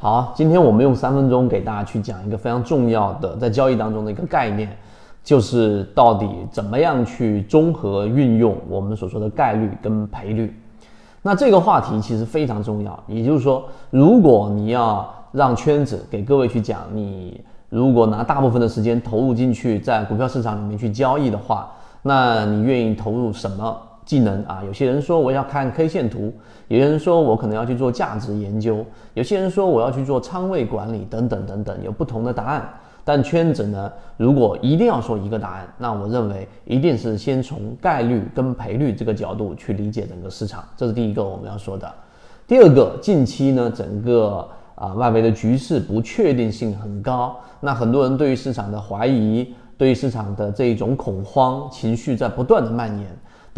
好，今天我们用三分钟给大家去讲一个非常重要的在交易当中的一个概念，就是到底怎么样去综合运用我们所说的概率跟赔率。那这个话题其实非常重要，也就是说，如果你要让圈子给各位去讲，你如果拿大部分的时间投入进去在股票市场里面去交易的话，那你愿意投入什么？技能啊，有些人说我要看 K 线图，有些人说我可能要去做价值研究，有些人说我要去做仓位管理等等等等，有不同的答案。但圈子呢，如果一定要说一个答案，那我认为一定是先从概率跟赔率这个角度去理解整个市场，这是第一个我们要说的。第二个，近期呢，整个啊外围的局势不确定性很高，那很多人对于市场的怀疑，对于市场的这一种恐慌情绪在不断的蔓延。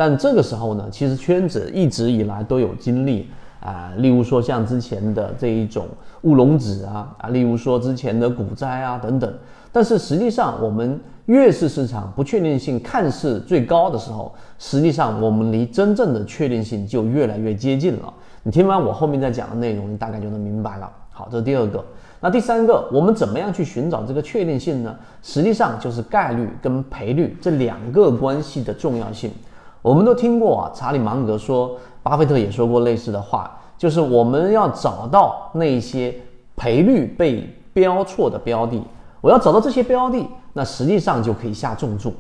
但这个时候呢，其实圈子一直以来都有经历啊，例如说像之前的这一种乌龙指啊啊，例如说之前的股灾啊等等。但是实际上，我们越是市场不确定性看似最高的时候，实际上我们离真正的确定性就越来越接近了。你听完我后面再讲的内容，你大概就能明白了。好，这是第二个。那第三个，我们怎么样去寻找这个确定性呢？实际上就是概率跟赔率这两个关系的重要性。我们都听过啊，查理芒格说，巴菲特也说过类似的话，就是我们要找到那些赔率被标错的标的，我要找到这些标的，那实际上就可以下重注。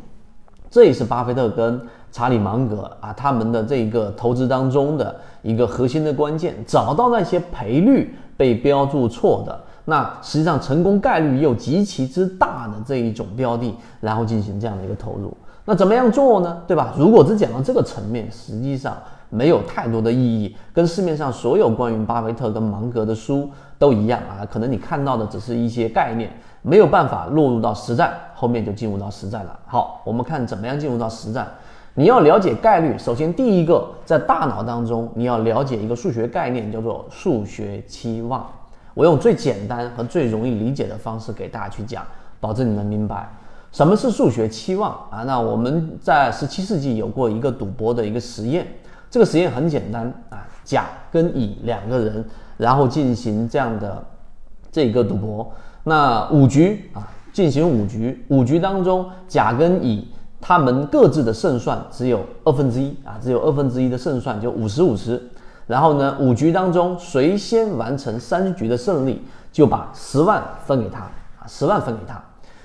这也是巴菲特跟查理芒格啊他们的这个投资当中的一个核心的关键，找到那些赔率被标注错的，那实际上成功概率又极其之大的这一种标的，然后进行这样的一个投入。那怎么样做呢？对吧？如果只讲到这个层面，实际上没有太多的意义，跟市面上所有关于巴菲特跟芒格的书都一样啊。可能你看到的只是一些概念，没有办法落入到实战，后面就进入到实战了。好，我们看怎么样进入到实战。你要了解概率，首先第一个，在大脑当中你要了解一个数学概念，叫做数学期望。我用最简单和最容易理解的方式给大家去讲，保证你能明白。什么是数学期望啊？那我们在十七世纪有过一个赌博的一个实验，这个实验很简单啊，甲跟乙两个人，然后进行这样的这个赌博。那五局啊，进行五局，五局当中，甲跟乙他们各自的胜算只有二分之一啊，只有二分之一的胜算，就五十五十。然后呢，五局当中谁先完成三局的胜利，就把十万分给他啊，十万分给他。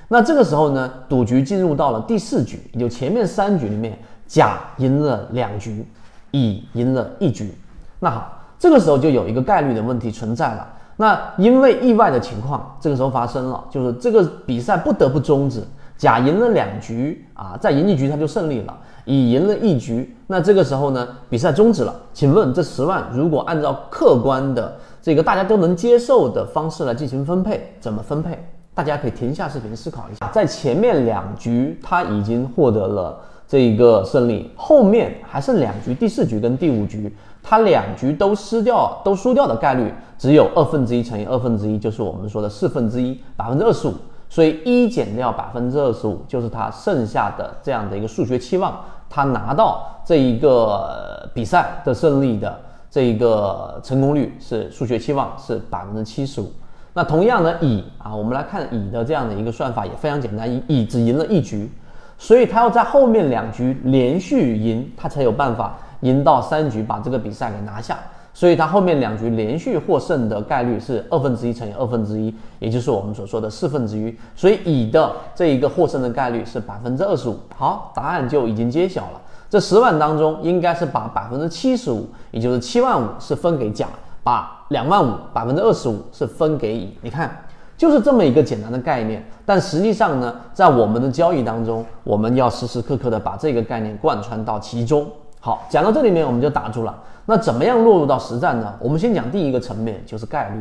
那这个时候呢，赌局进入到了第四局，也就前面三局里面，甲赢了两局，乙赢了一局。那好，这个时候就有一个概率的问题存在了。那因为意外的情况，这个时候发生了，就是这个比赛不得不终止。甲赢了两局啊，再赢一局他就胜利了。乙赢了一局，那这个时候呢，比赛终止了。请问这十万如果按照客观的这个大家都能接受的方式来进行分配，怎么分配？大家可以停下视频思考一下，在前面两局他已经获得了这一个胜利，后面还剩两局，第四局跟第五局，他两局都失掉，都输掉的概率只有二分之一乘以二分之一，就是我们说的四分之一，百分之二十五。所以一减掉百分之二十五，就是他剩下的这样的一个数学期望，他拿到这一个比赛的胜利的这一个成功率是数学期望是百分之七十五。那同样的乙啊，我们来看乙的这样的一个算法也非常简单，乙乙只赢了一局，所以他要在后面两局连续赢，他才有办法赢到三局把这个比赛给拿下。所以他后面两局连续获胜的概率是二分之一乘以二分之一，也就是我们所说的四分之一。所以乙的这一个获胜的概率是百分之二十五。好，答案就已经揭晓了。这十万当中应该是把百分之七十五，也就是七万五是分给甲。把两万五百分之二十五是分给乙，你看就是这么一个简单的概念。但实际上呢，在我们的交易当中，我们要时时刻刻的把这个概念贯穿到其中。好，讲到这里面我们就打住了。那怎么样落入到实战呢？我们先讲第一个层面，就是概率。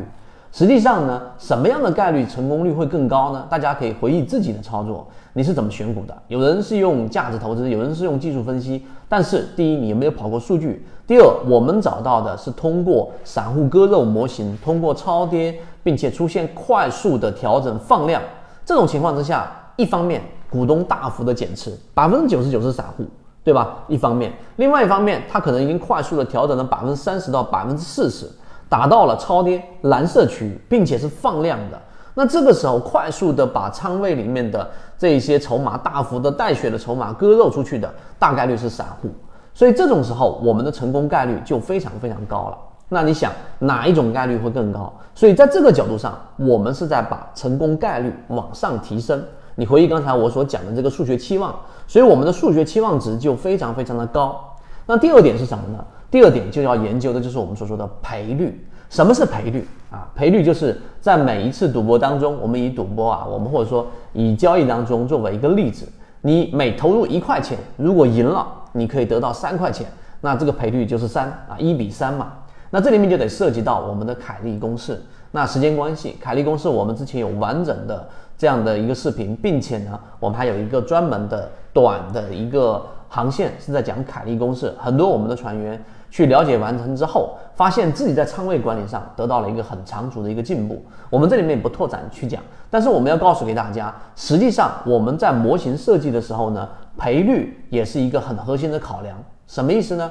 实际上呢，什么样的概率成功率会更高呢？大家可以回忆自己的操作，你是怎么选股的？有人是用价值投资，有人是用技术分析。但是，第一，你有没有跑过数据？第二，我们找到的是通过散户割肉模型，通过超跌，并且出现快速的调整放量。这种情况之下，一方面股东大幅的减持，百分之九十九是散户，对吧？一方面，另外一方面，它可能已经快速的调整了百分之三十到百分之四十。达到了超跌蓝色区域，并且是放量的，那这个时候快速的把仓位里面的这些筹码大幅的带血的筹码割肉出去的，大概率是散户。所以这种时候，我们的成功概率就非常非常高了。那你想哪一种概率会更高？所以在这个角度上，我们是在把成功概率往上提升。你回忆刚才我所讲的这个数学期望，所以我们的数学期望值就非常非常的高。那第二点是什么呢？第二点就要研究的就是我们所说的赔率。什么是赔率啊？赔率就是在每一次赌博当中，我们以赌博啊，我们或者说以交易当中作为一个例子，你每投入一块钱，如果赢了，你可以得到三块钱，那这个赔率就是三啊，一比三嘛。那这里面就得涉及到我们的凯利公式。那时间关系，凯利公式我们之前有完整的这样的一个视频，并且呢，我们还有一个专门的短的一个航线是在讲凯利公式。很多我们的船员去了解完成之后，发现自己在仓位管理上得到了一个很长足的一个进步。我们这里面不拓展去讲，但是我们要告诉给大家，实际上我们在模型设计的时候呢，赔率也是一个很核心的考量。什么意思呢？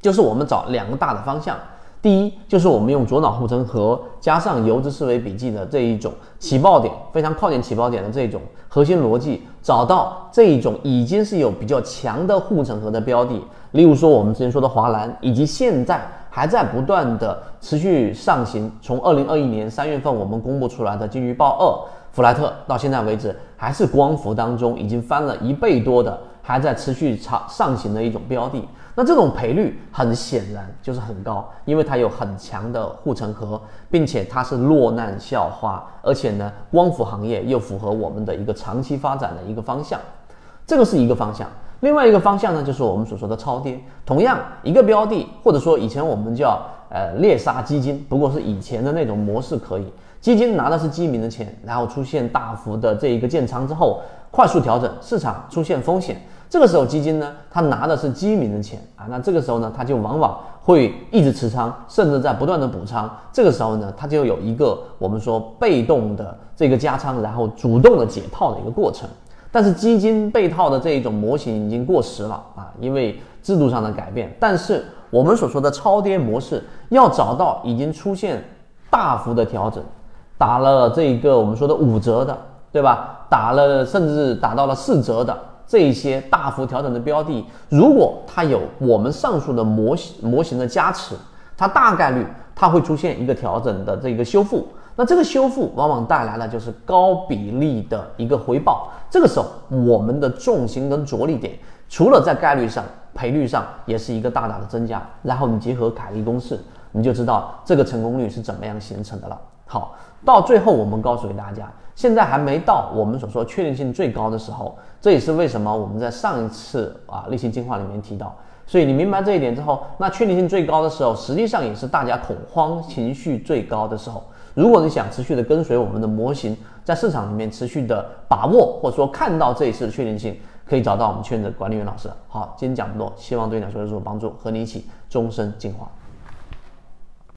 就是我们找两个大的方向，第一就是我们用左脑护城河加上游资思维笔记的这一种起爆点，非常靠近起爆点的这种核心逻辑，找到这一种已经是有比较强的护城河的标的，例如说我们之前说的华兰，以及现在还在不断的持续上行，从二零二一年三月份我们公布出来的金鱼报二，弗莱特到现在为止还是光伏当中已经翻了一倍多的，还在持续长上行的一种标的。那这种赔率很显然就是很高，因为它有很强的护城河，并且它是落难校花，而且呢，光伏行业又符合我们的一个长期发展的一个方向，这个是一个方向。另外一个方向呢，就是我们所说的超跌。同样一个标的，或者说以前我们叫呃猎杀基金，不过是以前的那种模式可以，基金拿的是基民的钱，然后出现大幅的这一个建仓之后，快速调整，市场出现风险。这个时候基金呢，它拿的是基民的钱啊，那这个时候呢，它就往往会一直持仓，甚至在不断的补仓。这个时候呢，它就有一个我们说被动的这个加仓，然后主动的解套的一个过程。但是基金被套的这一种模型已经过时了啊，因为制度上的改变。但是我们所说的超跌模式，要找到已经出现大幅的调整，打了这一个我们说的五折的，对吧？打了甚至打到了四折的。这些大幅调整的标的，如果它有我们上述的模型模型的加持，它大概率它会出现一个调整的这个修复。那这个修复往往带来了就是高比例的一个回报。这个时候，我们的重心跟着力点，除了在概率上、赔率上，也是一个大大的增加。然后你结合凯利公式，你就知道这个成功率是怎么样形成的了。好，到最后我们告诉给大家，现在还没到我们所说确定性最高的时候。这也是为什么我们在上一次啊例行进化里面提到，所以你明白这一点之后，那确定性最高的时候，实际上也是大家恐慌情绪最高的时候。如果你想持续的跟随我们的模型，在市场里面持续的把握或者说看到这一次的确定性，可以找到我们圈子管理员老师。好，今天讲不多，希望对你来说有所帮助，和你一起终身进化。